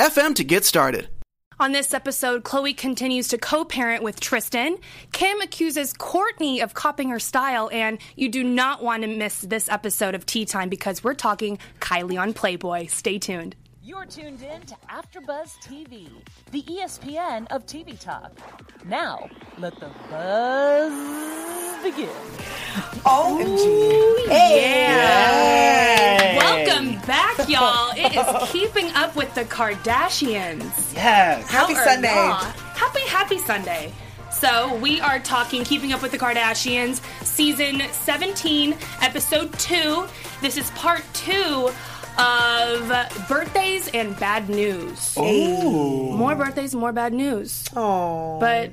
anchor.fm to get started. On this episode, Khloé continues to co parent with Tristan. Kim accuses Kourtney of copying her style, and you do not want to miss this episode of Tea Time because we're talking Kylie on Playboy. Stay tuned. You're tuned in to AfterBuzz TV, the ESPN of TV talk. Now, let the buzz begin. OMG. Oh, yeah. Welcome back, y'all. It is Keeping Up with the Kardashians. Yes. Happy How are Sunday. y'all? Happy, happy Sunday. So, we are talking Keeping Up with the Kardashians, season 17, episode 2. This is part 2 of birthdays and bad news. More birthdays, more bad news. Oh. But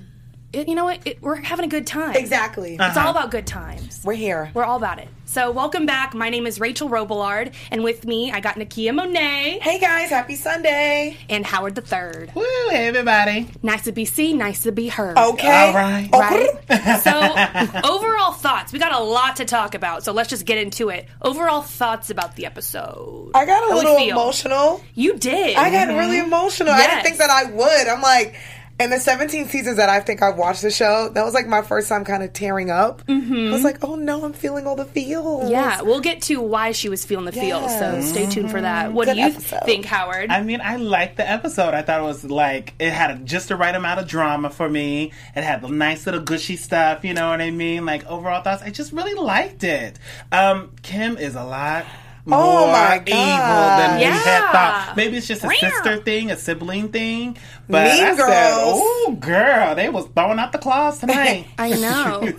it, you know what? It, we're having a good time. Exactly. It's uh-huh. all about good times. We're here. We're all about it. So, welcome back. My name is Rachel Robillard, and with me, I got Nakia Monet Hey guys, happy Sunday. and Howard the Third. Woo, hey everybody. Nice to be seen, nice to be heard. Okay. All right. Oh. Right? so, overall thoughts. We got a lot to talk about, so let's just get into it. Overall thoughts about the episode. I got a How little emotional. You did. I got really mm-hmm. emotional. I didn't think that I would. I'm like, in the 17 seasons that I think I've watched the show, that was like my first time kind of tearing up. I was like, oh no, I'm feeling all the feels. Mm-hmm. Yeah, we'll get to why she was feeling the feels, so stay tuned for that. What Good do you episode. think, Howard? I mean, I liked the episode. I thought it was like it had a, just the right amount of drama for me. It had the nice little gushy stuff. You know what I mean? Like overall thoughts, I just really liked it. Um, Kim is a lot. Oh more Oh my evil God. than we had Yeah. thought. Maybe it's just a Meow. sister thing, a sibling thing. But Mean I said, "Oh, girl, they was throwing out the claws tonight." I know.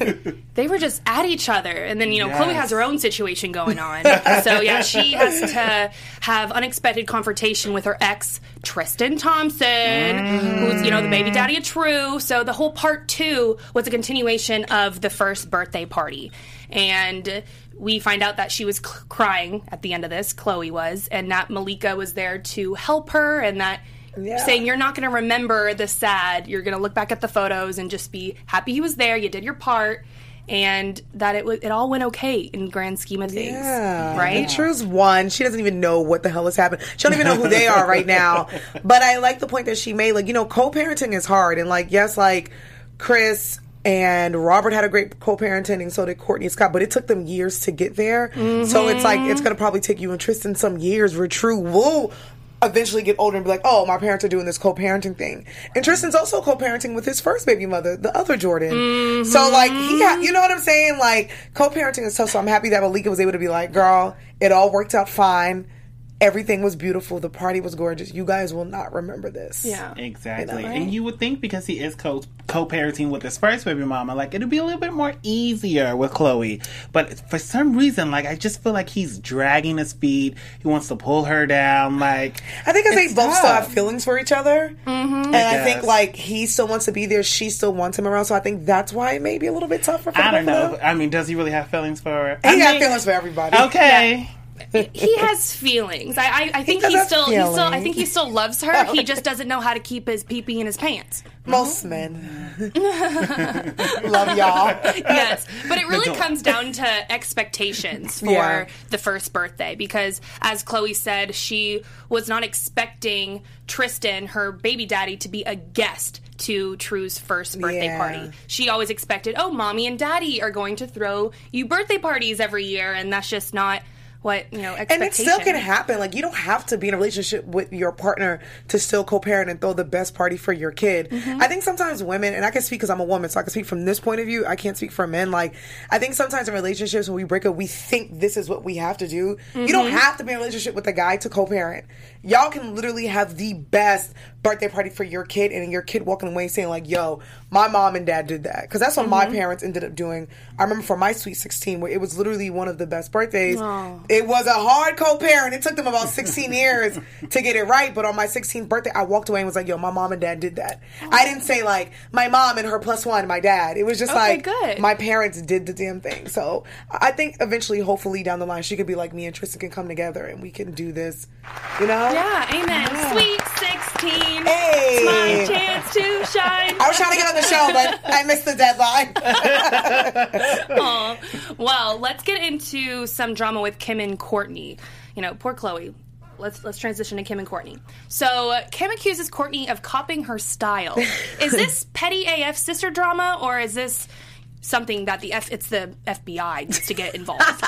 they were just at each other. And then, you know, Khloé has her own situation going on. so, yeah, she has to have unexpected confrontation with her ex, Tristan Thompson, who's, you know, the baby daddy of True. So, the whole part two was a continuation of the first birthday party. And we find out that she was c- crying at the end of this, Khloé was, and that Malika was there to help her and that. Yeah. Saying you're not going to remember the sad, you're going to look back at the photos and just be happy he was there, you did your part, and that it was it all went okay in the grand scheme of things, Yeah. right? And True's one. She doesn't even know what the hell has happened. She don't even know who they are right now. But I like the point that she made. Like, you know, co-parenting is hard. And like, yes, like Kris and Robert had a great co-parenting and so did Kourtney Scott, but it took them years to get there. So it's like, it's to probably take you and Tristan some years where True will eventually get older and be like, oh, my parents are doing this co-parenting thing. And Tristan's also co-parenting with his first baby mother, the other Jordan. So like, he, ha- you know what I'm saying? Like, co-parenting is tough. So I'm happy that Malika was able to be like, girl, it all worked out fine. Everything was beautiful. The party was gorgeous. You guys will not remember this. Yeah. Exactly. You know? And you would think because he is co co-parenting with his first baby mama, like it'd be a little bit more easier with Khloé. But for some reason, like I just feel like he's dragging his feet. He wants to pull her down. Like I think because they both still have feelings for each other. And I think like he still wants to be there. She still wants him around. So I think that's why it may be a little bit tougher for I don't know. them. I mean, does he really have feelings for her? He I got mean, feelings for everybody. Okay. He has feelings. I, I, I think does he, have still, he still, I think he still loves her. He just doesn't know how to keep his pee pee in his pants. Most men. Love y'all. yes, but it really comes down to expectations for Yeah. the first birthday because, as Khloé said, she was not expecting Tristan, her baby daddy, to be a guest to True's first birthday Yeah. party. She always expected, oh, mommy and daddy are going to throw you birthday parties every year, and that's just not what you know. And it still can happen. Like you don't have to be in a relationship with your partner to still co-parent and throw the best party for your kid. Mm-hmm. I think sometimes women, and I can speak because I'm a woman, so I can speak from this point of view. I can't speak for men. Like I think sometimes in relationships when we break up, we think this is what we have to do. You Mm-hmm. don't have to be in a relationship with a guy to co-parent. Y'all can literally have the best birthday party for your kid, and your kid walking away saying like, "Yo, my mom and dad did that," because that's what my mm-hmm. parents ended up doing. I remember for my sweet sixteen, where it was literally one of the best birthdays. It was a hard co-parent. It took them about sixteen years to get it right, but on my 16th birthday, I walked away and was like, "Yo, my mom and dad did that." I didn't say like my mom and her plus one, my dad. It was just Okay, like good. my parents did the damn thing. So I think eventually, hopefully, down the line, she could be like me and Tristan can come together and we can do this. You know? Yeah, amen. Sweet 16. Hey. It's my chance to shine. I was trying to get on the show, but I missed the deadline. Well, let's get into some drama with Kim and Kourtney. You know, poor Khloé. Let's let's transition to Kim and Kourtney. So uh, Kim accuses Kourtney of copying her style. is this petty AF sister drama, or is this something that the F it's the FBI needs to get involved?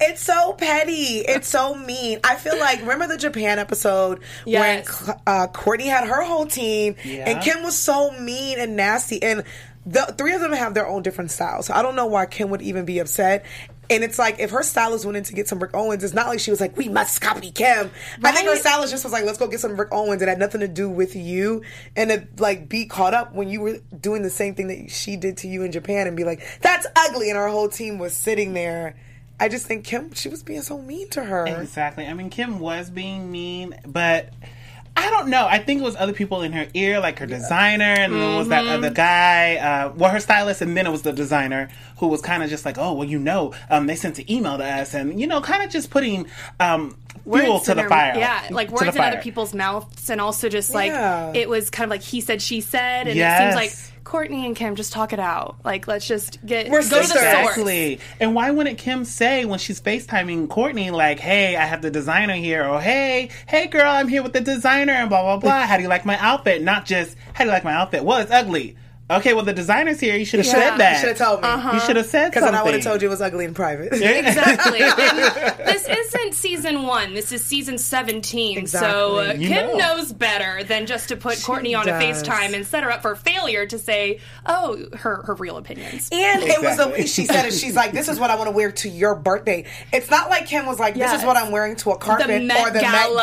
It's so petty. It's so mean. I feel like remember the Japan episode Yes. when uh, Kourtney had her whole team Yeah. and Kim was so mean and nasty and the three of them have their own different styles. So I don't know why Kim would even be upset. And it's like if her stylist went in to get some Rick Owens, it's not like she was like, "We must copy Kim." I think her stylist just was like, "Let's go get some Rick Owens." It had nothing to do with you, and to like be caught up when you were doing the same thing that she did to you in Japan, and be like, "That's ugly," and our whole team was sitting there. I just think Kim, she was being so mean to her. Exactly. I mean, Kim was being mean, but I don't know. I think it was other people in her ear, like her designer, and then it was that other guy, uh, well, her stylist, and then it was the designer who was kind of just like, oh, well, you know, um, they sent an email to us, and you know, kind of just putting um, fuel Words to the their- fire. Yeah, like words the in other people's mouths, and also just like Yeah. it was kind of like he said, she said, and it seems like Kourtney and Kim just talk it out. Like let's just get We're go to the sisters. source. Exactly. And why wouldn't Kim say when she's FaceTiming Kourtney, like, hey, I have the designer here, or hey, hey girl, I'm here with the designer, and blah, blah, blah. How do you like my outfit? Not just, how do you like my outfit? Well, it's ugly. Okay, well, the designer's here. You should have Yeah. said that. You should have told me. Uh-huh. You should have said Because something. then I would have told you it was ugly in private. Exactly. And this isn't season one. This is season 17. So uh, Exactly. You Kim know. knows better than just to put Kourtney on does. a FaceTime and set her up for failure to say, oh, her, her real opinions. And it was the way she said it. She's like, "This is what I want to wear to your birthday." It's not like Kim was like, "This Yes. is what I'm wearing to a carpet The Met or the Gala. Met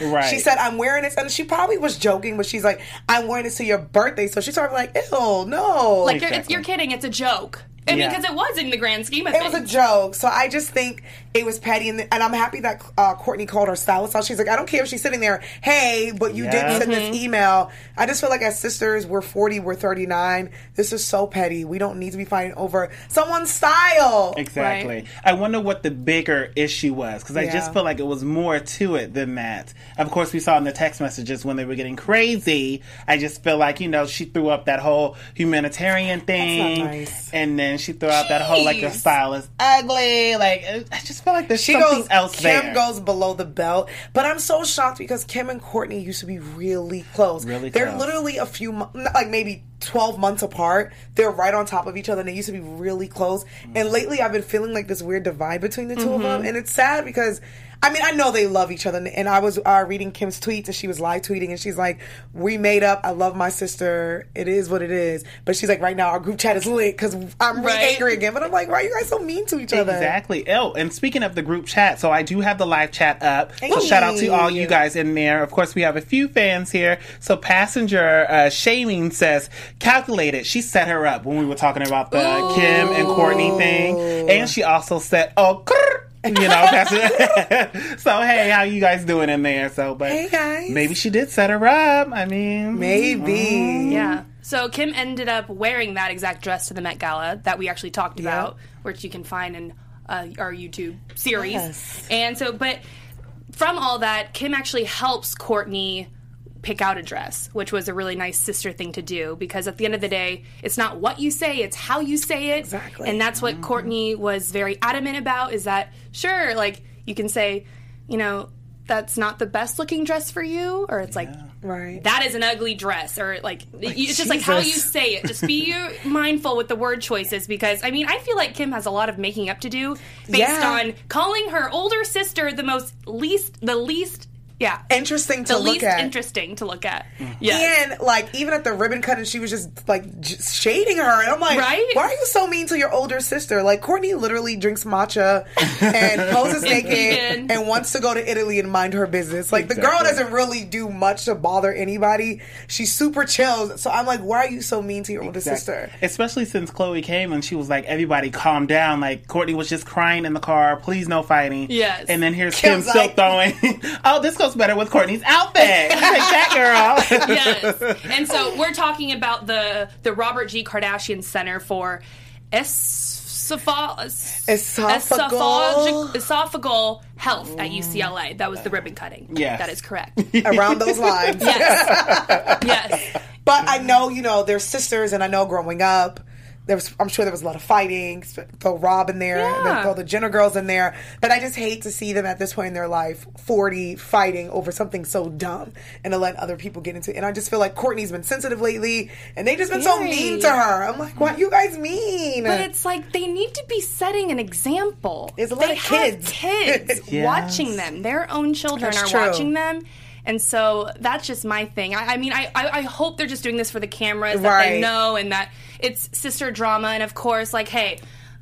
Gala." Right. She said, "I'm wearing this," and she probably was joking, but she's like, "I'm wearing this to your birthday." So she's sort of like, "Ew, no." Like, you're, it's, you're kidding. It's a joke. I mean, Yeah. because it was in the grand scheme of things. it things. was a joke. So I just think it was petty, and, and I'm happy that uh, Kourtney called her stylist out. She's like, I don't care if she's sitting there, hey, but you Yeah. didn't send Mm-hmm. this email. I just feel like as sisters, we're 40, we're 39. This is so petty. We don't need to be fighting over someone's style. Exactly. Right. I wonder what the bigger issue was because I Yeah. just feel like it was more to it than that. Of course, we saw in the text messages when they were getting crazy. I just feel like you know she threw up that whole humanitarian thing, nice. and then she threw out that whole like your style is ugly. Like I just feel like there's She something goes, else Kim there. goes below the belt. But I'm so shocked because Kim and Kourtney used to be really close. Really They're close. literally a few, like maybe 12 months apart. They're right on top of each other and they used to be really close. And lately I've been feeling like this weird divide between the 2 of them. And it's sad because. I mean, I know they love each other, and I was uh, reading Kim's tweets, and she was live tweeting, and she's like, "We made up. I love my sister. It is what it is." But she's like, "Right now, our group chat is lit because I'm really Right. angry again." But I'm like, "Why are you guys so mean to each other?" Exactly. Oh, and speaking of the group chat, so I do have the live chat up. So shout out to all you guys in there. Of course, we have a few fans here. So passenger uh, shaming says, calculated. She set her up when we were talking about the Kim and Kourtney thing, and she also said, oh. grr, You know, so hey, how you guys doing in there? So, but Hey, guys. maybe she did set her up. I mean, Maybe. Yeah. So Kim ended up wearing that exact dress to the Met Gala that we actually talked about, which you can find in uh, our YouTube series. Yes. And so, but from all that, Kim actually helps Courtney pick out a dress, which was a really nice sister thing to do because at the end of the day, it's not what you say, it's how you say it. Exactly. And that's what mm-hmm. Kourtney was very adamant about is that, sure, like you can say, you know, that's not the best looking dress for you, or it's like, Right. that is an ugly dress or like, it's just like how you say it just be mindful with the word choices because i mean i feel like kim has a lot of making up to do based Yeah. on calling her older sister the most least the least yeah. interesting to the look least at. Least interesting to look at. Mm-hmm. Yes. And like even at the ribbon cutting, she was just like just shading her, and I'm like, Right? Why are you so mean to your older sister? Like Kourtney literally drinks matcha and poses naked and wants to go to Italy and mind her business. Like the girl doesn't really do much to bother anybody. She's super chill. So I'm like, why are you so mean to your older sister? Especially since Khloé came and she was like, everybody calm down. Like, Kourtney was just crying in the car, please no fighting. Yes. And then here's Kim Kim's still like- throwing, oh, this goes better with Kourtney's outfit. Take that, girl. yes. And so we're talking about the the Robert G. Kardashian Center for esopha- Esophageal- esophageal, esophageal health at UCLA. That was the ribbon cutting. Yes. That is correct. Around those lines. Yes. yes. But I know, you know, they're sisters, and I know growing up, there was, I'm sure there was a lot of fighting. Throw Rob in there, and Yeah. throw the Jenner girls in there. But I just hate to see them at this point in their life, 40, fighting over something so dumb, and to let other people get into. it. And I just feel like Kourtney's been sensitive lately, and they just been so mean to her. I'm like, what you guys mean? But it's like they need to be setting an example. There's a lot they of kids. kids Yes. watching them. Their own children That's are true. watching them. And so that's just my thing. I, I mean, I, I, I hope they're just doing this for the cameras that Right. they know and that it's sister drama. And of course, like, hey,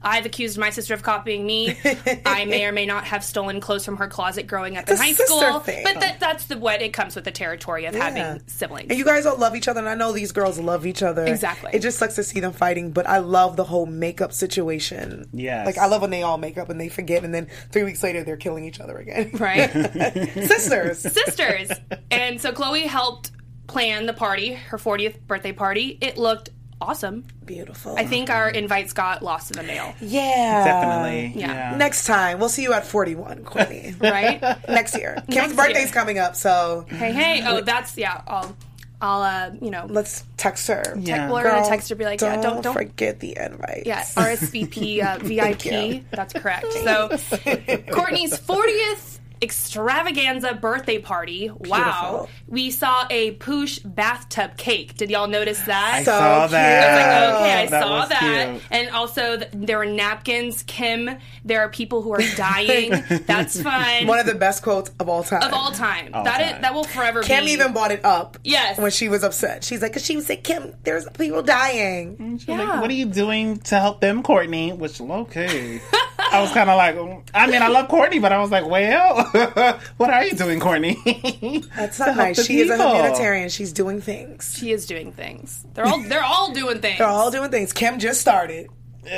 I've accused my sister of copying me. I may or may not have stolen clothes from her closet growing up in a high school. thing. But that, that's the what it comes with the territory of Yeah. having siblings. And you guys all love each other, and I know these girls love each other. Exactly. It just sucks to see them fighting, but I love the whole makeup situation. Yeah. Like, I love when they all make up and they forget, and then three weeks later, they're killing each other again. right? Sisters. sisters. and so Khloé helped plan the party, her 40th birthday party. It looked awesome. Beautiful. I think our invites got lost in the mail, Yeah. Definitely. yeah. Yeah. Next time, we'll see you at 41, Kourtney. right? Next year. Kim's Next birthday's year. coming up, so hey, hey. Oh, that's yeah. I'll, I'll, uh, you know, let's text her. Yeah. blur Girl, and text her, be like, don't, yeah, don't, don't. forget the invite. Yeah, RSVP uh, VIP. That's correct. So, Kourtney's 40th extravaganza birthday party. Wow. Beautiful. We saw a poosh bathtub cake. Did y'all notice that? I So saw cute. that. Like, okay, I That saw that. cute. And also, th- there were napkins. Kim, there are people who are dying. That's fun. One of the best quotes of all time. of all time. That is time. that will forever be. Kim be. even bought it up. Yes. When she was upset. She's like, because she was like, Kim, there's people dying. Like, Yeah. what are you doing to help them, Kourtney? Which, okay. I was kind of like, mm, I mean, I love Kourtney, but I was like, well, what are you doing, Kourtney? That's not nice. the She is a people. humanitarian. She's doing things. She is doing things. They're all they're all doing things. They're all doing things. Kim just started.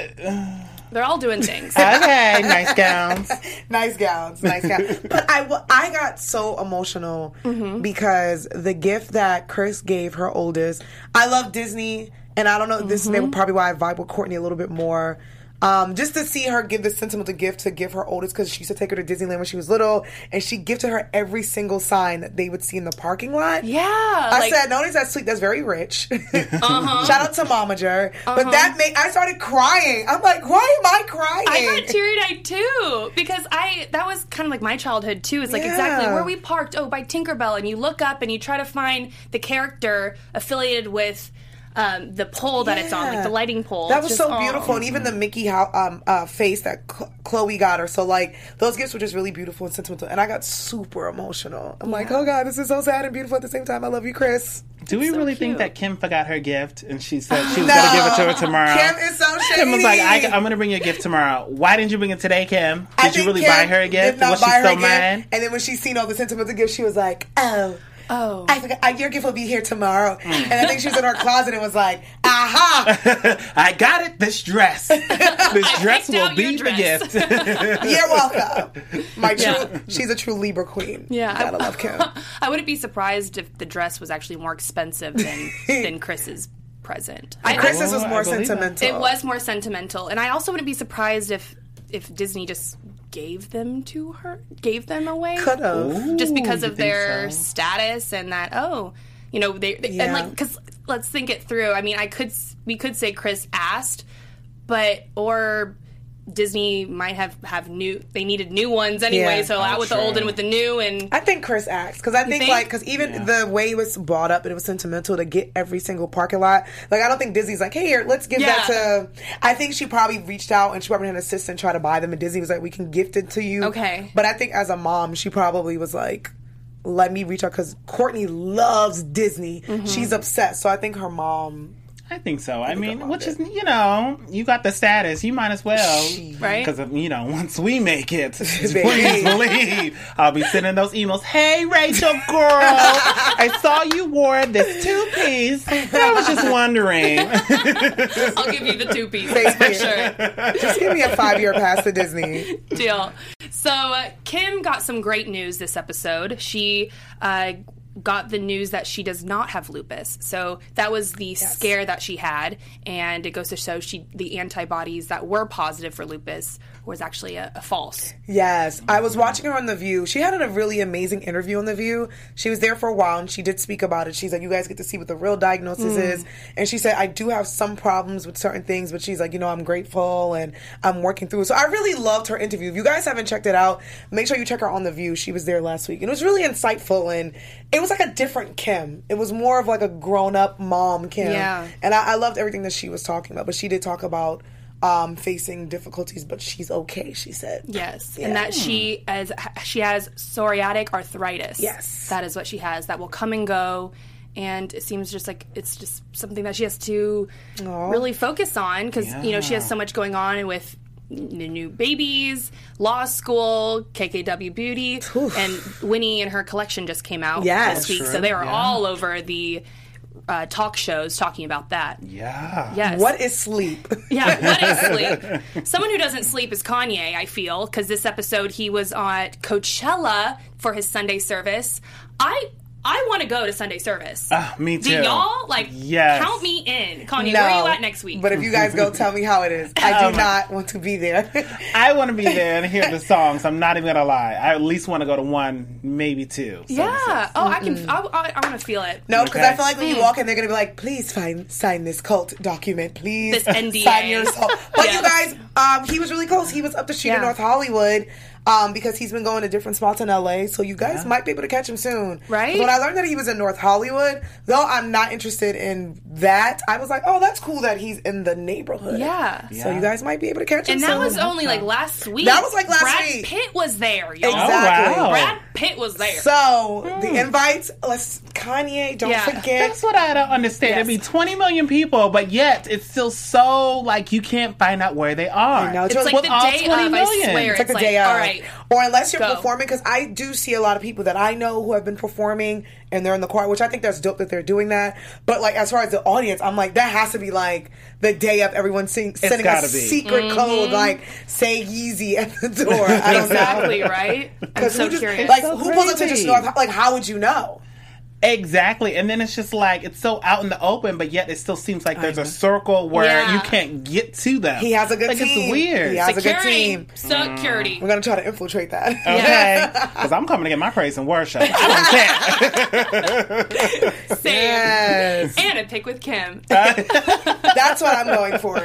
They're all doing things. okay, nice gowns. nice gowns, nice gowns. but I, I got so emotional Mm-hmm. because the gift that Kris gave her oldest. I love Disney, and I don't know. This is Mm-hmm. maybe probably why I vibe with Kourtney a little bit more. Um, just to see her give this sentimental gift to give her oldest because she used to take her to Disneyland when she was little, and she gifted her every single sign that they would see in the parking lot. Yeah. I like, said, not only that sweet, that's very rich. Uh-huh. Shout out to Momager. But that made I started crying. I'm like, why am I crying? I got teary eyed too because I that was kind of like my childhood too. It's like exactly where we parked. Oh, by Tinkerbell, and you look up and you try to find the character affiliated with um, the pole that it's on, like the lighting pole. That was just, so oh. beautiful, and even the Mickey how, um, uh, face that Cl- Khloé got her. So like those gifts were just really beautiful and sentimental, and I got super emotional. I'm like, oh god, this is so sad and beautiful at the same time. I love you, Kris. Do we So really think that Kim forgot her gift and she said she was No. going to give it to her tomorrow? Kim is so shady. Kim was like, I, am going to bring you a gift tomorrow. Why didn't you bring it today, Kim? Did I you really Kim buy her a did gift? not Was she buy her so gift, mad? And then when she seen all the sentimental gifts, she was like, oh. Oh. I forgot. Your gift will be here tomorrow, Mm. and I think she was in her closet and was like, "Aha! I got it. This dress. This dress will be your the gift. You're welcome." My true, Yeah. she's a true Libra queen. Yeah, I- gotta love Kim. I wouldn't be surprised if the dress was actually more expensive than than Kris's present. I, Kris's was Oh, I more believe that. sentimental. It was more sentimental, and I also wouldn't be surprised if if Disney just gave them to her, gave them away, could have. just because of their so? status and that oh, you know they, they- Yeah. and like because let's think it through. I mean, I could we could say Kris asked, but or. Disney might have have new. They needed new ones anyway, Yeah. so out with the old and with the new, and I think Kris acts because I think, think? like because even the way it was brought up and it was sentimental to get every single parking lot. Like I don't think Disney's like, hey, here, let's give that to. I think she probably reached out and she probably had an assistant try to buy them, and Disney was like, we can gift it to you. Okay. But I think as a mom, she probably was like. let me reach out because Kourtney loves Disney. Mm-hmm. She's obsessed. So I think her mom. I think so. I mean, loved which it. is you know, you got the status, you might as well, Right. Because you know, once we make it, please believe I'll be sending those emails. Hey, Rachel, girl, I saw you wore this two piece. I was just wondering. I'll give you the two piece for sure. Just give me a five year pass to Disney. Deal. So uh, Kim got some great news this episode. She uh, got the news that she does not have lupus. So that was the scare that she had, and it goes to show she the antibodies that were positive for lupus was actually a, a false. Yes, I was watching her on The View. She had a really amazing interview on The View. She was there for a while and she did speak about it. She's like, you guys get to see what the real diagnosis hmm. is. And she said, I do have some problems with certain things, but she's like, you know, I'm grateful and I'm working through it. So I really loved her interview. If you guys haven't checked it out, make sure you check her on The View. She was there last week and it was really insightful and it was like a different Kim. It was more of like a grown up mom Kim. Yeah. And I, I loved everything that she was talking about, but she did talk about um, facing difficulties, but she's okay, she said. Yes, and that she as she has psoriatic arthritis. Yes. that is what she has. That will come and go, and it seems just like it's just something that she has to really focus on because you know she has so much going on and with the new babies, law school, KKW Beauty, and Winnie and her collection just came out Yes. this week, so they are all over the uh, talk shows talking about that. yeah. Yes, What is sleep? yeah, what is sleep? Someone who doesn't sleep is Kanye, I feel, because this episode he was at Coachella for his Sunday service. I I want to go to Sunday service. Ah, me Do too. y'all like Yes. count me in? Kanye, where are you at next week? But if you guys go, tell me how it is. I do my- not want to be there. I want to be there and hear the songs. I'm not even gonna lie. I at least want to go to one, maybe two. yeah. Oh, I can. I, I, I want to feel it. no, because Okay. I feel like when you walk in, they're gonna be like, "Please find, sign this cult document, please." This NDA. Sign yourself. But you guys, um, he was really close. He was up the street in North Hollywood. Um, because he's been going to different spots in LA, so you guys might be able to catch him soon. Right? 'Cause When I learned that he was in North Hollywood, though I'm not interested in that, I was like, oh, that's cool that he's in the neighborhood. Yeah. So you guys might be able to catch him soon. And soon. that was only like last week. That was, like, last week. Brad week. Pitt was there, y'all. Exactly. Oh, wow. Brad Pitt was there. So the invites, let's Kanye. Don't Yeah. forget. That's what I don't understand. Yes. It'd be 20 million people, but yet it's still so like you can't find out where they are. I know, it's With like the all day of. million. I swear. It's like the day all of. Right. Or unless you're Go. performing, because I do see a lot of people that I know who have been performing and they're in the choir, which I think that's dope that they're doing that. But like as far as the audience, I'm like that has to be like the day of everyone sing, sending a gotta be. secret mm-hmm. code like say Yeezy at the door. I don't Exactly, know. right? I'm Because so who just, curious. like so who pulls up to just. North? Like how would you know? Exactly. And then it's just like it's so out in the open, but yet it still seems like there's a circle where Yeah. you can't get to them. He has a good like, team. It's weird. He has a good team. Security. We're gonna try to infiltrate that. Okay, because I'm coming to get my praise and worship. I don't care. Same. Yes. And a pic with Kim. Uh. That's what I'm going for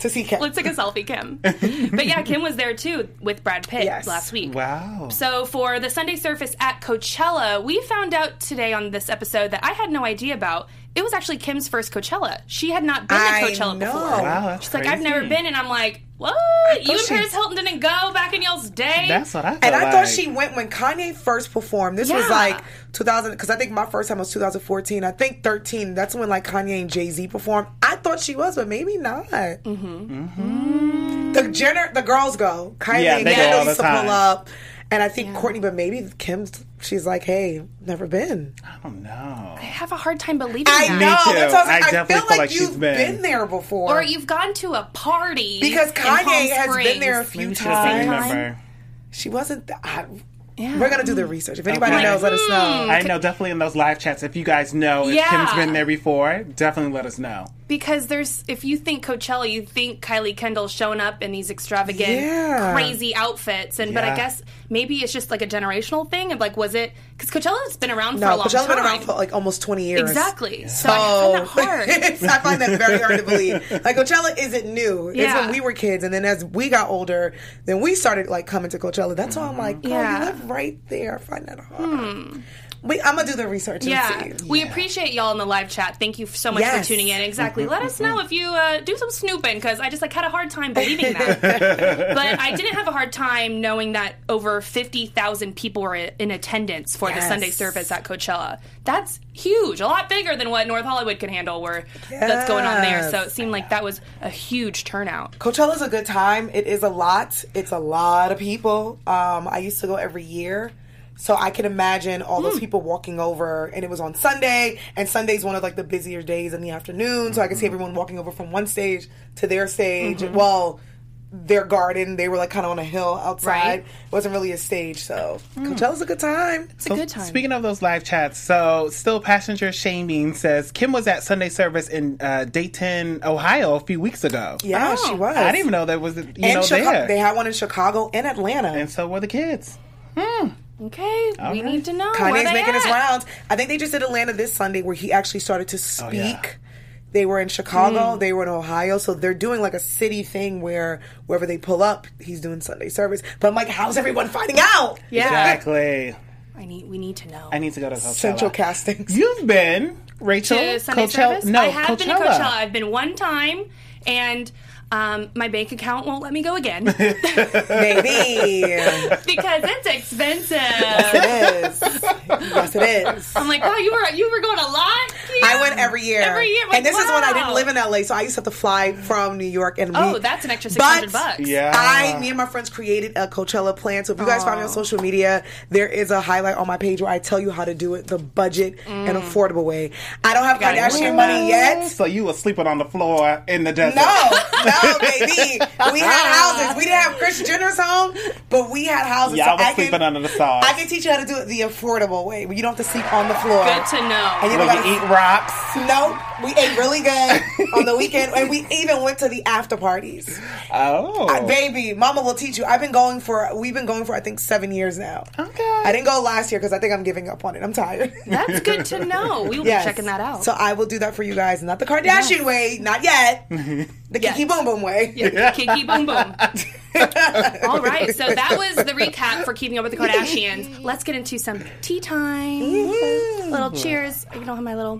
to see Kim. Let's take a selfie, Kim. But yeah, Kim was there too with Brad Pitt Yes. last week. Wow. So for the Sunday Service at Coachella, we found out today on this episode that I had no idea about. It was actually Kim's first Coachella. She had not been I to Coachella know. before. Wow, that's She's like, I've never been, and I'm like, what? You and she- Paris Hilton didn't go back in y'all's day? That's what I felt And I like. thought she went when Kanye first performed. This was like 2000, because I think my first time was 2014. I think 13. That's when like Kanye and Jay Z performed. I thought she was, but maybe not. Mm-hmm. The Jenner, the girls go. Kylie Yeah, and they go Kendall all the used to pull time. up, and I think Kourtney, but maybe Kim's. She's like, hey, never been. I don't know. I have a hard time believing I that. know. too. That's what I was I like. I, definitely feel feel like, like she's you've been. been. there before. Or you've gone to a party because in Palm Kanye has been there a few Maybe she doesn't times. remember. She wasn't. th- I, Yeah. We're gonna do the research. If anybody Okay. knows, let us know. I know definitely in those live chats. If you guys know if Yeah. Kim's been there before, definitely let us know. Because there's, if you think Coachella, you think Kylie Kendall showing up in these extravagant, Yeah. crazy outfits, and but I guess maybe it's just like a generational thing. And like, was it because Coachella's been around for a No, long Coachella's time? been around for like almost 20 years. exactly. So I find that hard. I find that very hard to believe. Like Coachella isn't new. It's when we were kids, and then as we got older, then we started like coming to Coachella. That's why I'm like, Yeah. you live right there. I find that hard. Hmm. We, I'm gonna do the research and Yeah, see. we appreciate y'all in the live chat. Thank you so much Yes. for tuning in. Exactly. Let us know if you uh, do some snooping because I just like had a hard time believing that. but I didn't have a hard time knowing that over fifty thousand people were in attendance for the Sunday service at Coachella. That's huge, a lot bigger than what North Hollywood can handle. Where that's going on there. So it seemed like that was a huge turnout. Coachella's a good time. It is a lot. It's a lot of people. Um, I used to go every year. So I can imagine all Hmm. those people walking over, and it was on Sunday, and Sunday's one of like the busier days in the afternoon. So I could see everyone walking over from one stage to their stage. Mm-hmm. Well, their garden, they were like kind of on a hill outside. Right. It wasn't really a stage, so Coachella's a good time. It's a good time. Speaking of those live chats, so still passenger shaming says Kim was at Sunday service in uh, Dayton, Ohio, a few weeks ago. Yeah, Oh. she was. I didn't even know there was you and know Chicago, there. they had one in Chicago and Atlanta. and so were the kids. Okay, we right. need to know. Kanye's they making his rounds. I think they just did Atlanta this Sunday where he actually started to speak. Oh, yeah. They were in Chicago, Hmm. they were in Ohio, so they're doing like a city thing where wherever they pull up, he's doing Sunday service. But I'm like, how's everyone finding out? Yeah, Exactly. I need. We need to know. I need to go to Coachella. Central castings. You've been Rachel to Sunday Coachella? service? No, I have Coachella. been to Coachella. I've been one time, and um, my bank account won't let me go again Maybe. because it's expensive. it is. Yes, it is. I'm like, wow, you were you were going a lot. I went every year. Every year, like, and this is when I didn't live in LA, so I used to have to fly from New York and Oh, we- that's an extra six hundred bucks. Yeah. I, me and my friends created a Coachella plan. So if you guys find me on social media, there is a highlight on my page where I tell you how to do it the budget and affordable way. I don't have Got it. Kardashian money yet. So you were sleeping on the floor in the desert. No, no, baby. We had houses. We didn't have Kris Jenner's home, but we had houses. Y'all so was I sleeping can, under the stars. I can teach you how to do it the affordable way, you don't have to sleep on the floor. Good to know. And you don't you gotta eat rocks. No, we ate really good on the weekend, and we even went to the after parties. Oh. Baby, Mama will teach you. I've been going for. We've been going for I think seven years now. Okay. I didn't go last year because I think I'm giving up on it. I'm tired. That's good to know. We will Yes. be checking that out. So I will do that for you guys. Not the Kardashian way, not yet. The Yes. Kiki Boom Boom way. Yeah, Kiki Boom Boom. All right, so that was the recap for Keeping Up with the Kardashians. Let's get into some tea time. Mm-hmm. Little cheers. You don't have my little.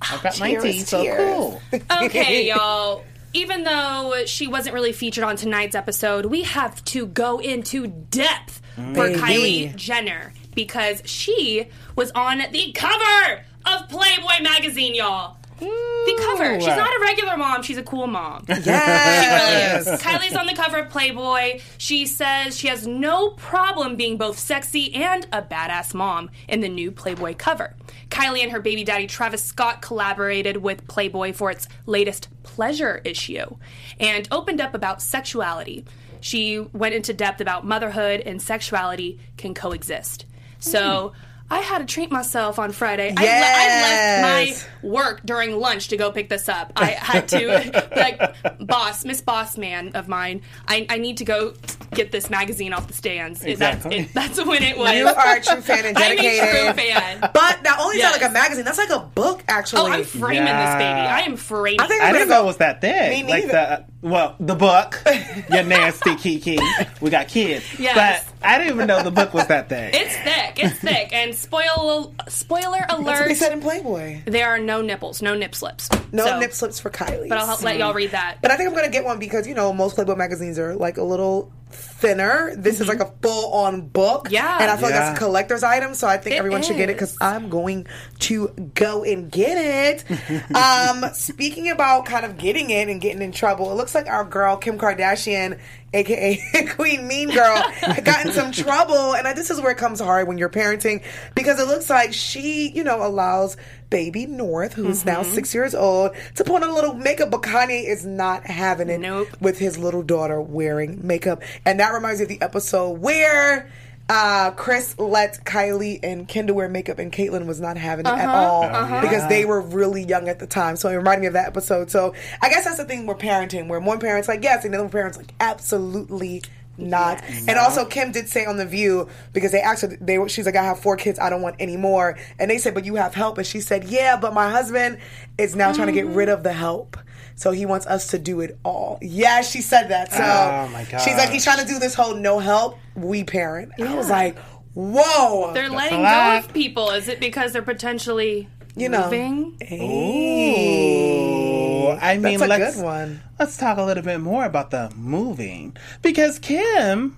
I've got my tea, so cool. Okay, y'all. Even though she wasn't really featured on tonight's episode, we have to go into depth mm. for Baby. Kylie Jenner because she was on the cover of Playboy magazine, y'all. The cover. She's not a regular mom, she's a cool mom. Yes. She really is. Kylie's on the cover of Playboy. She says she has no problem being both sexy and a badass mom in the new Playboy cover. Kylie and her baby daddy Travis Scott collaborated with Playboy for its latest pleasure issue and opened up about sexuality. She went into depth about motherhood and sexuality can coexist. So hmm. I had to treat myself on Friday. I, le- I left my work during lunch to go pick this up. I had to like, boss, Miss Boss Man of mine, I, I need to go get this magazine off the stands. It- Exactly. That's, it, that's when it was. You are a true fan and dedicated. I'm a true fan. But not only is Yes. that like a magazine, that's like a book actually. Oh, I'm framing Yeah. this baby. I am framing. I think I didn't gonna know it was that thick. Me like neither. the well, the book. You're nasty, Kiki. We got kids. Yes. But I didn't even know the book was that thick. it's thick. It's thick. And spoil spoiler That's what they said in Playboy. there are no nipples, no nip slips. No So- nip slips for Kylie. But I'll help let y'all read that. But I think I'm gonna get one because you know most Playboy magazines are like a little thinner. This is like a full on book. Mm-hmm. Yeah. and I feel like Yeah. that's a collector's item. So I think It everyone should get it because I'm going to go and get it. um, speaking about kind of getting it and getting in trouble, it looks like our girl Kim Kardashian. AKA Queen Mean Girl got in some trouble, and I, this is where it comes hard when you're parenting because it looks like she, you know, allows baby North, who's now Mm-hmm. six years old, to put on a little makeup, but Kanye is not having it Nope. with his little daughter wearing makeup. And that reminds me of the episode where uh, Kris let Kylie and Kendall wear makeup and Caitlyn was not having it at uh-huh, all uh-huh. because they were really young at the time. So it reminded me of that episode. So I guess that's the thing with parenting, where one parent's like, yes, and the other parent's like, absolutely not. And also, Kim did say on the View because they actually they were- she's like, I have four kids, I don't want any more. And they said, but you have help, and she said, yeah, but my husband is now trying to get mm-hmm. rid of the help. So he wants us to do it all. Yeah, she said that. So Oh, my god. she's like, he's trying to do this whole no help, we parent. And I was like, Whoa. They're letting a go of people. Is it because they're potentially You know. moving? Ooh, I mean, That's a let's good one. let's talk a little bit more about the moving because Kim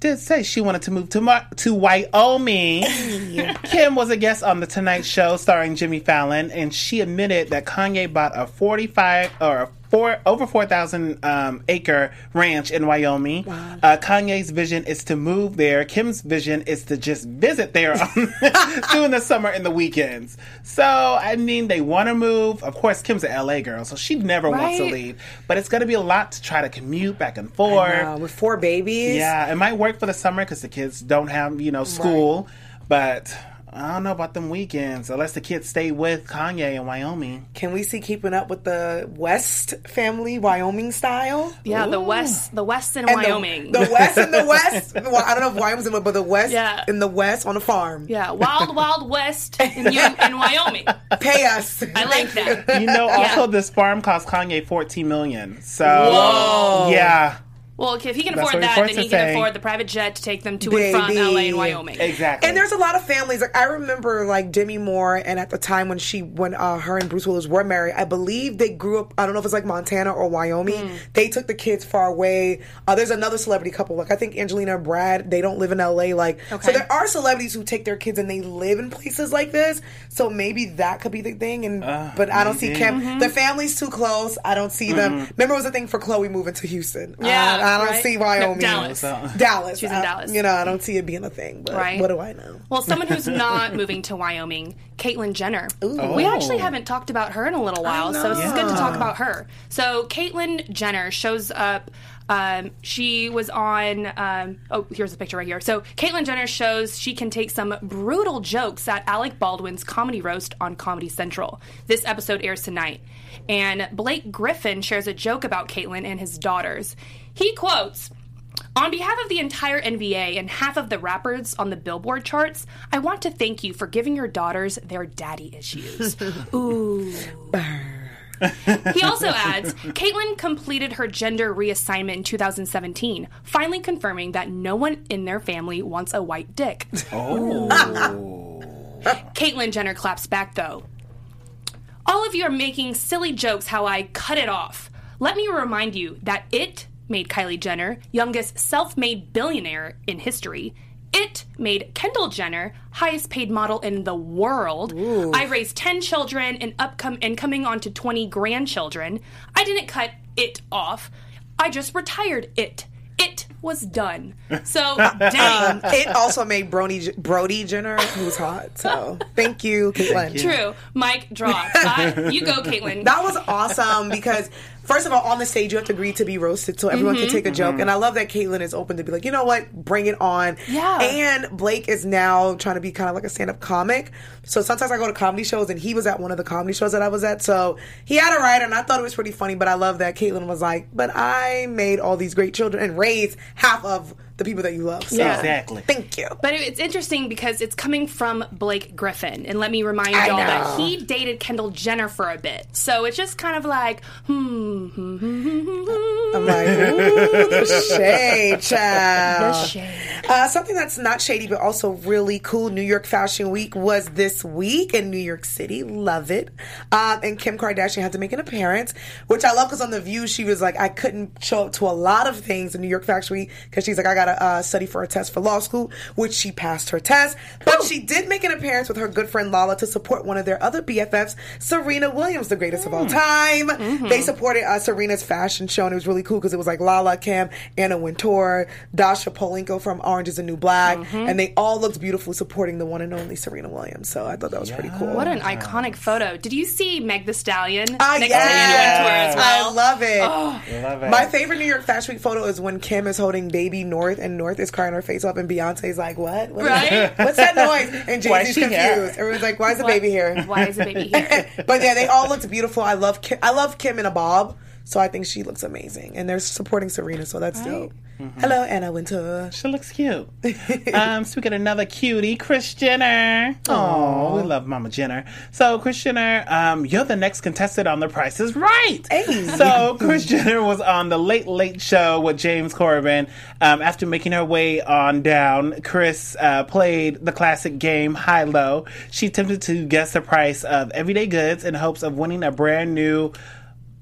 did say she wanted to move to Mar- to Wyoming. Kim was a guest on the Tonight Show starring Jimmy Fallon, and she admitted that Kanye bought a forty-five or a four over four thousand um, acre ranch in Wyoming. Uh, Kanye's vision is to move there. Kim's vision is to just visit there during the summer and the weekends. So I mean, they want to move. Of course, Kim's an LA girl, so she never wants to leave. But it's going to be a lot to try to commute back and forth. With four babies. Yeah, it might work for the summer because the kids don't have you know school, but I don't know about them weekends unless the kids stay with Kanye in Wyoming. Can we see keeping up with the West family, Wyoming style? Yeah, the West, the West in And Wyoming. The, West in the West. Well, I don't know if Wyoming's in, but the West Yeah. in the West on a farm. yeah, Wild Wild West in, you, in Wyoming. Pay us. I like that. You know, also this farm cost Kanye fourteen million. So yeah, Well, if he can That's afford that, then he can saying. afford the private jet to take them to and from LA and Wyoming. exactly. And there's a lot of families. Like I remember, like Demi Moore, and at the time when she, when uh, her and Bruce Willis were married, I believe they grew up. I don't know if it's like Montana or Wyoming. Hmm. They took the kids far away. Uh, there's another celebrity couple. Like I think Angelina and Brad. They don't live in LA. Like so, there are celebrities who take their kids and they live in places like this. So maybe that could be the thing. And but I don't see maybe. Kim. Mm-hmm. The family's too close. I don't see them. Remember, it was a thing for Khloé moving to Houston. Yeah, I, don't right. see No, Wyoming. Dallas. So- Dallas. She's in I- Dallas. You know, I don't see it being a thing. But Right. what do I know? Well, someone who's not moving to Wyoming, Caitlyn Jenner. We actually haven't talked about her in a little while, so it's good to talk about her. So, Caitlyn Jenner shows up. Um, she was on. Um, oh, here's a picture right here. So, Caitlyn Jenner shows she can take some brutal jokes at Alec Baldwin's comedy roast on Comedy Central. This episode airs tonight. And Blake Griffin shares a joke about Caitlyn and his daughters. He quotes, on behalf of the entire NBA and half of the rappers on the Billboard charts, I want to thank you for giving your daughters their daddy issues. Ooh. he also adds Caitlyn completed her gender reassignment in 2017, finally confirming that no one in their family wants a white dick. oh, Caitlyn Jenner claps back though. All of you are making silly jokes how I cut it off. Let me remind you that it made Kylie Jenner youngest self made billionaire in history. It made Kendall Jenner highest paid model in the world. I raised 10 children and, upcom- and coming on to 20 grandchildren. I didn't cut it off. I just retired it. It was done. So, dang. it also made Brody Brody Jenner, who's hot. So thank you, Caitlyn. True. Mic dropped. I, you go, Caitlyn. That was awesome because first of all, on the stage you have to agree to be roasted so everyone Mm-hmm. can take a joke. And I love that Caitlyn is open to be like, you know what, bring it on. Yeah. And Blake is now trying to be kind of like a stand up comic. So sometimes I go to comedy shows and he was at one of the comedy shows that I was at. So he had a writer and I thought it was pretty funny, but I love that Caitlyn was like, But I made all these great children and raised half of the people that you love. So Yeah. exactly. thank you. But it's interesting because it's coming from Blake Griffin. And let me remind I y'all that he dated Kendall Jenner for a bit. So it's just kind of like, hmm, hmm, hmm, hmm, hmm, hmm. I'm like, ooh, the shade, child. The shade. Uh, something that's not shady but also really cool. New York Fashion Week was this week in New York City. Love it. Um, and Kim Kardashian had to make an appearance, which I love because on the View she was like, I couldn't show up to a lot of things in New York Fashion Week because she's like, I gotta uh, study for a test for law school, which she passed her test. But she did make an appearance with her good friend Lala to support one of their other BFFs, Serena Williams, the greatest of all time. They supported uh, Serena's fashion show, and it was really cool because it was like Lala, Kim, Anna Wintour, Dascha Polanco from Orange is the New Black, and they all looked beautiful supporting the one and only Serena Williams. So I thought that was pretty cool. What an iconic photo. Did you see Meg the Stallion Ah, next yes. to Anna Wintour as well? Oh. I love it. Love it. My favorite New York Fashion Week photo is when Kim is holding baby North and North is crying her face off and Beyonce's like, What? What Right? What's that noise? And Jay Z's here? confused. Everyone's like, Why is the Why- baby here? Why is the baby here? but yeah, they all looked beautiful. I love Kim. I love Kim in a bob. So I think she looks amazing, and they're supporting Serena, so that's dope. Mm-hmm. Hello, Anna Wintour. She looks cute. um, speaking of another cutie, Kris Jenner. Oh, we love Mama Jenner. So, Kris Jenner, um, you're the next contestant on The Price is Right. Hey. So, Kris Jenner was on the Late Late Show with James Corden. Um, after making her way on down, Kris uh, played the classic game High Low. She attempted to guess the price of everyday goods in hopes of winning a brand new.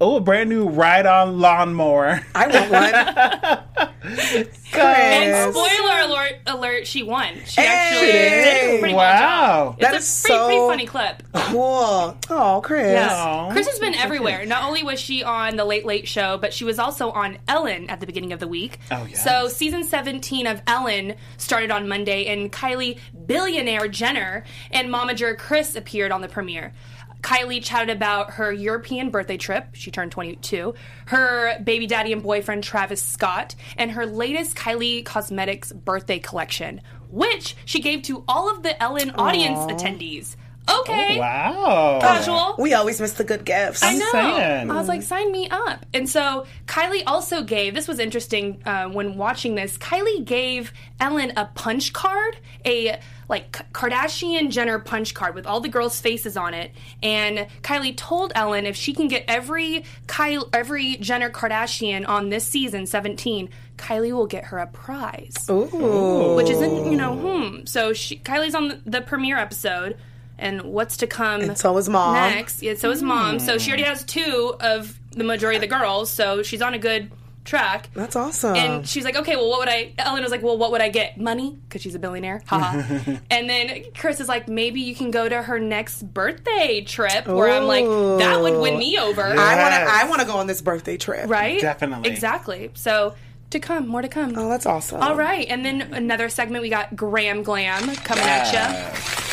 Oh, a brand new ride-on lawnmower. I want one. And spoiler alert, alert, she won. She Hey! actually did a pretty well Wow. job. That it's is a pretty, pretty so- funny clip. Cool. Oh, Kris. Yeah. Aw. Kris has been everywhere. Not only was she on the Late Late Show, but she was also on Ellen at the beginning of the week. Oh, yes. So season 17 of Ellen started on Monday, and Kylie billionaire Jenner and momager Kris appeared on the premiere. Kylie chatted about her European birthday trip. She turned 22. Her baby daddy and boyfriend Travis Scott, and her latest Kylie Cosmetics birthday collection, which she gave to all of the Ellen audience attendees. Okay. Wow. Casual. We always miss the good gifts. I know. saying. I was like, sign me up. And so Kylie also gave. This was interesting uh, when watching this. Kylie gave Ellen a punch card, a like K- Kardashian Jenner punch card with all the girls' faces on it. And Kylie told Ellen if she can get every Kyle, every Jenner Kardashian on this season, seventeen, Kylie will get her a prize Ooh. which isn't you know hmm. So she, Kylie's on the, the premiere episode, and what's to come? And so is Mom. next. Yeah, so is mom. So she already hmm. has two of the majority of the girls. So she's on a good track. That's awesome. And she's like, okay, well, what would I? Ellen was like, well, what would I get? Money, because she's a billionaire. Haha. and then Kris is like, maybe you can go to her next birthday trip. Where I'm like, that would win me over, I want to. I want to go on this birthday trip. right? Definitely. Exactly. So to come, more to come. Oh, that's awesome. All right, and then another segment we got Gram Glam coming at you.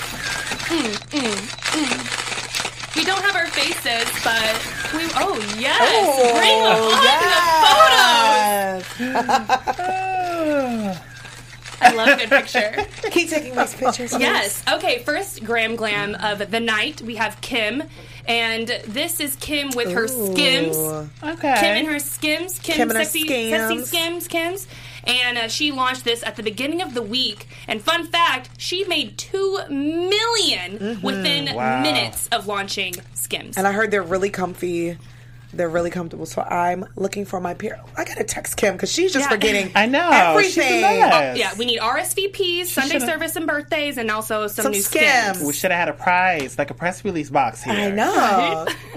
We don't have our faces, but we. Oh yes, oh, bring on yes. the photos. I love a good picture. Keep taking these pictures. please. Yes. Okay. First, Gram Glam of the night. We have Kim, and this is Kim with her skims. Okay. Kim and her skims. Kim, Kim and her sexy, sexy skims. skims, Kims. And uh, she launched this at the beginning of the week. And fun fact, she made two million within Wow. minutes of launching Skims. And I heard they're really comfy. They're really comfortable. So I'm looking for my pair. I gotta text Kim because she's just Yeah. forgetting. I know. She's the everything. best. yeah, we need RSVPs, Sunday service and birthdays, and also some, Some new Skims. Skims. We should have had a prize, like a press release box here. I know.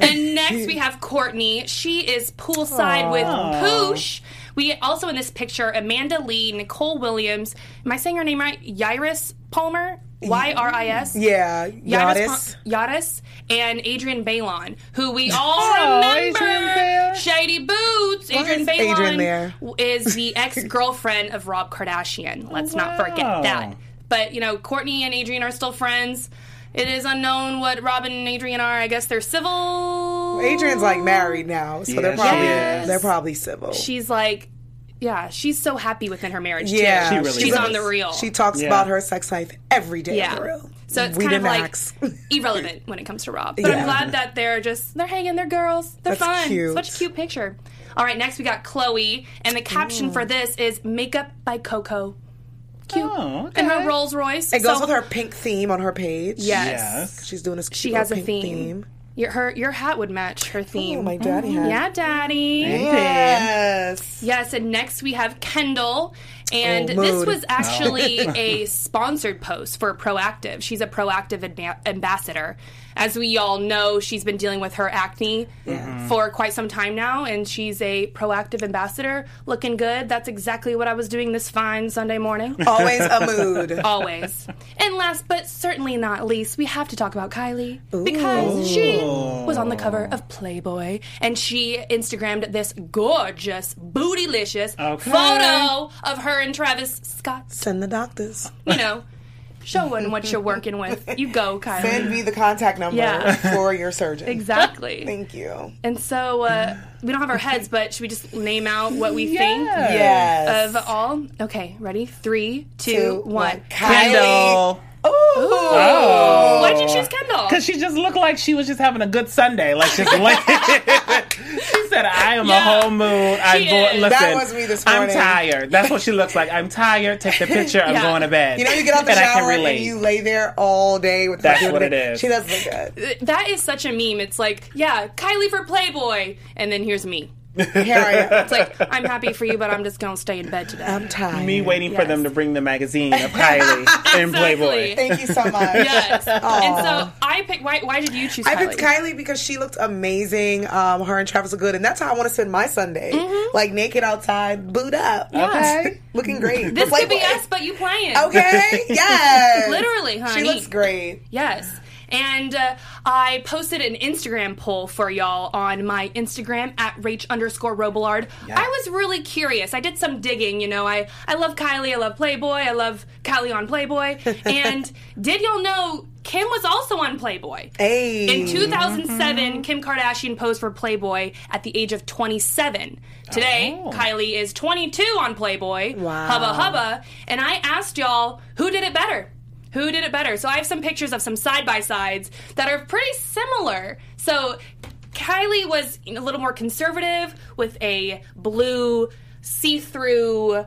And next we have Kourtney. She is poolside with Poosh. We also in this picture Amanda Lee, Nicole Williams. Am I saying her name right? Yris Palmer. Y R I S. Yeah, Yadis, Yadis. And Adrienne Bailon, who we all Oh, remember. Shady Boots. Adrienne Bailon Adrienne is the ex girlfriend of Rob Kardashian. Let's not forget that. But you know, Kourtney and Adrienne are still friends. It is unknown what Robin and Adrienne are. I guess they're civil. Adrienne's like married now, so they're probably she is. they're probably civil. She's like, yeah, she's so happy within her marriage. yeah, too. She really she's is. on the real. She talks Yeah. about her sex life every day. Yeah. on the real. So it's we kind of like ask. irrelevant when it comes to Rob. But I'm glad that they're just they're hanging, they're girls, they're That's fun. cute. Such a cute picture. All right, next we got Khloé, and the caption for this is "Makeup by Coco." Cute. Oh, And her. Rolls Royce. It goes with her pink theme on her page. Yes. Yes. she's doing this. She has a little theme. theme. Your her your hat would match her oh, theme. Oh, my daddy mm-hmm. hat. Yeah, daddy. Yes. Yes, and next we have Kendall. And Oh, this was oh. actually a sponsored post for Proactiv. She's a Proactiv adba- ambassador. As we all know, she's been dealing with her acne mm-hmm. for quite some time now, and she's a Proactiv ambassador. Looking good. That's exactly what I was doing this fine Sunday morning. Always a mood. Always. And last but certainly not least, we have to talk about Kylie because she oh. was on the cover of Playboy and she Instagrammed this gorgeous, bootylicious Okay. photo of her and Travis Scott. Send the doctors. You know, showing what you're working with. You go, Kylie. Send me the contact number Yeah. for your surgeon. Exactly. Thank you. And so uh, we don't have our heads, but should we just name out what we think Yes. of all? Okay, ready? Three, two, Two, one. one. Kendall. Ooh. Oh. Why'd you choose Kendall? Because she just looked like she was just having a good Sunday. Like just like she said, "I am Yeah. a whole mood. I'm going. Listen, That was me this I'm tired. That's what she looks like. I'm tired. Take the picture. I'm going to bed. You know, you get out the and shower and you lay there all day with That's what it is. She does look good. that is such a meme. It's like, yeah, Kylie for Playboy, and then here's me. Here I am. It's like, I'm happy for you, but I'm just gonna stay in bed today. I'm tired. Me waiting for them to bring the magazine of Kylie and Playboy. Thank you so much. Yes. And so I picked. Why, why did you choose I Kylie? picked Kylie because she looked amazing. Um, her and Travis are good, and that's how I want to spend my Sunday, Mm-hmm. like naked outside, booed up, Okay. looking great. This For could be us, but you playing. Okay, yes, Literally, honey. She looks great. Yes. And uh, I posted an Instagram poll for y'all on my Instagram at Rach underscore Robillard. I was really curious. I did some digging. You know, I, I love Kylie. I love Playboy. I love Kylie on Playboy. and did y'all know Kim was also on Playboy? Hey, In 2007, Kim Kardashian posed for Playboy at the age of 27. Today, Oh. Kylie is 22 on Playboy. Wow. Hubba hubba. And I asked y'all who did it better? Who did it better? So I have some pictures of some side by sides that are pretty similar. So Kylie was a little more conservative with a blue see through.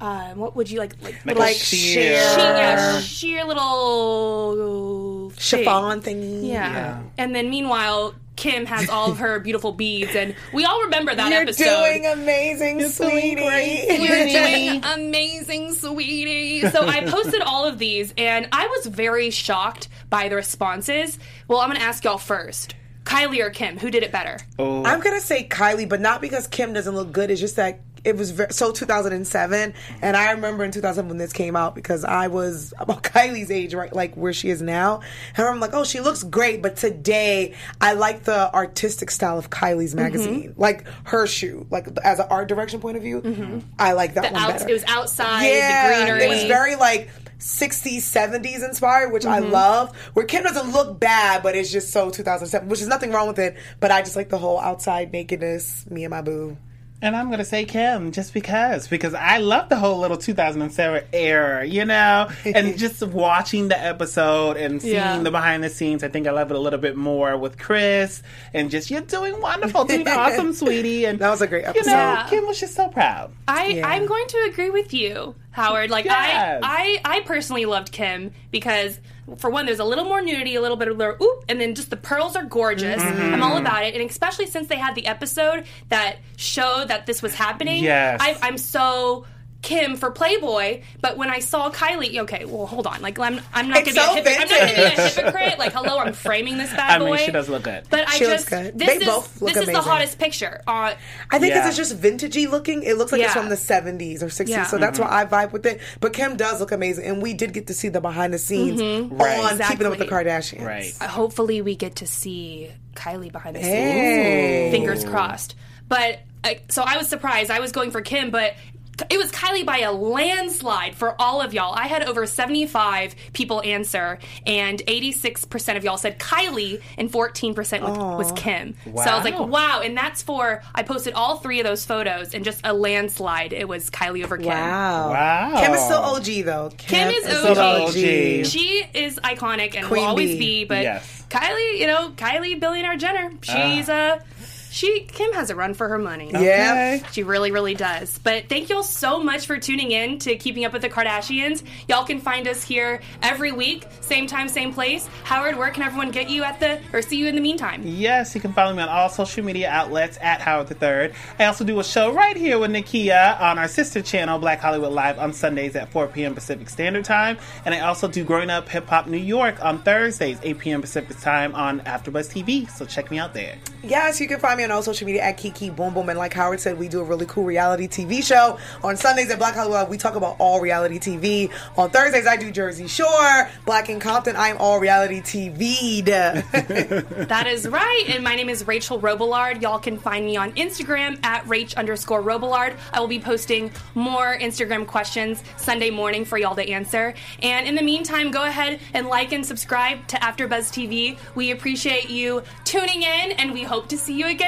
Uh, what would you like? Like, Like, Like a sheer. sheer. yeah, sheer little thing. chiffon thingy. Yeah. Yeah. And then meanwhile, Kim has all of her beautiful beads, and we all remember that You're episode. doing amazing, doing sweetie. great, You're doing amazing, sweetie. So I posted all of these, and I was very shocked by the responses. Well, I'm going to ask y'all first. Kylie or Kim, who did it better? Oh. I'm gonna say Kylie, but not because Kim doesn't look good. It's just that it was so 2007, and I remember in 2000 when this came out because I was about Kylie's age, right, like where she is now. And I'm like, oh, she looks great, but today I like the artistic style of Kylie's Mm-hmm. magazine, like her shoe, like as an art direction point of view. I like that Mm-hmm. The one outs- better. it was outside, yeah, the greenery. it was very like. 60s, 70s inspired, which I Mm-hmm. love. Where Kim doesn't look bad, but it's just so 2007, which is nothing wrong with it. But I just like the whole outside nakedness, me and my boo. And I'm gonna say Kim just because because I love the whole little 2007 era, you know, and just watching the episode and seeing Yeah. the behind the scenes. I think I love it a little bit more with Kris and just you're doing wonderful, doing awesome, sweetie. And That was a great you episode. know, Yeah. Kim was just so proud. I, Yeah. I'm going to agree with you, Howard. Like Yes. I, I I personally loved Kim because for one, there's a little more nudity, a little bit of the oop, and then just the pearls are gorgeous. Mm-hmm. I'm all about it, and especially since they had the episode that showed that this was happening. Yes. I, I'm so. Kim for Playboy, but when I saw Kylie, okay, well, hold on. Like, I'm, I'm not gonna be a so hypocrite. I'm not gonna be a hypocrite. Like, hello, I'm framing this bad boy. I boy. mean, she does look good. But I She looks just good. this They is both look this is the hottest picture. Uh, I think Yeah. it's just vintagey looking. It looks like it's from the 70s or 60s, Yeah. so that's why I vibe with it. But Kim does look amazing, and we did get to see the behind the scenes Right. on Keeping Up with the Kardashians. Right. hopefully we get to see Kylie behind the scenes. Hey. Fingers crossed. But uh, so I was surprised. I was going for Kim, but it was Kylie by a landslide for all of y'all. I had over 75 people answer, and 86% of y'all said Kylie, and 14% was, was Kim. So I was like, Wow. wow. And that's for, I posted all three of those photos, and just a landslide. It was Kylie over Kim. Wow. Wow. Kim is still OG, though. Kim is still OG. OG. She is iconic and Queen will always bee. be. But Yes. Kylie, you know, Kylie billionaire Jenner, she's uh she Kim has a run for her money. Yeah. She really, really does. But thank y'all so much for tuning in to Keeping Up with the Kardashians. Y'all can find us here every week, same time, same place. Howard, where can everyone get you at the or see you in the meantime? Yes, you can follow me on all social media outlets at Howard III. I also do a show right here with Nakia on our sister channel, Black Hollywood Live, on Sundays at 4 p.m. Pacific Standard Time. And I also do Growing Up Hip Hop New York on Thursdays, 8 p.m. Pacific Time on AfterBuzz TV. So check me out there. Yes, you can find me on all social media at Kiki Boom Boom. And like Howard said, we do a really cool reality TV show. On Sundays at Black Hollywood, we talk about all reality TV. On Thursdays, I do Jersey Shore. Black Ink Compton, I'm all reality TV'd. That is right. And my name is Rachel Robillard. Y'all can find me on Instagram at Rach underscore Robillard. I will be posting more Instagram questions Sunday morning for y'all to answer. And in the meantime, go ahead and like and subscribe to AfterBuzz TV. We appreciate you tuning in, and we hope to see you again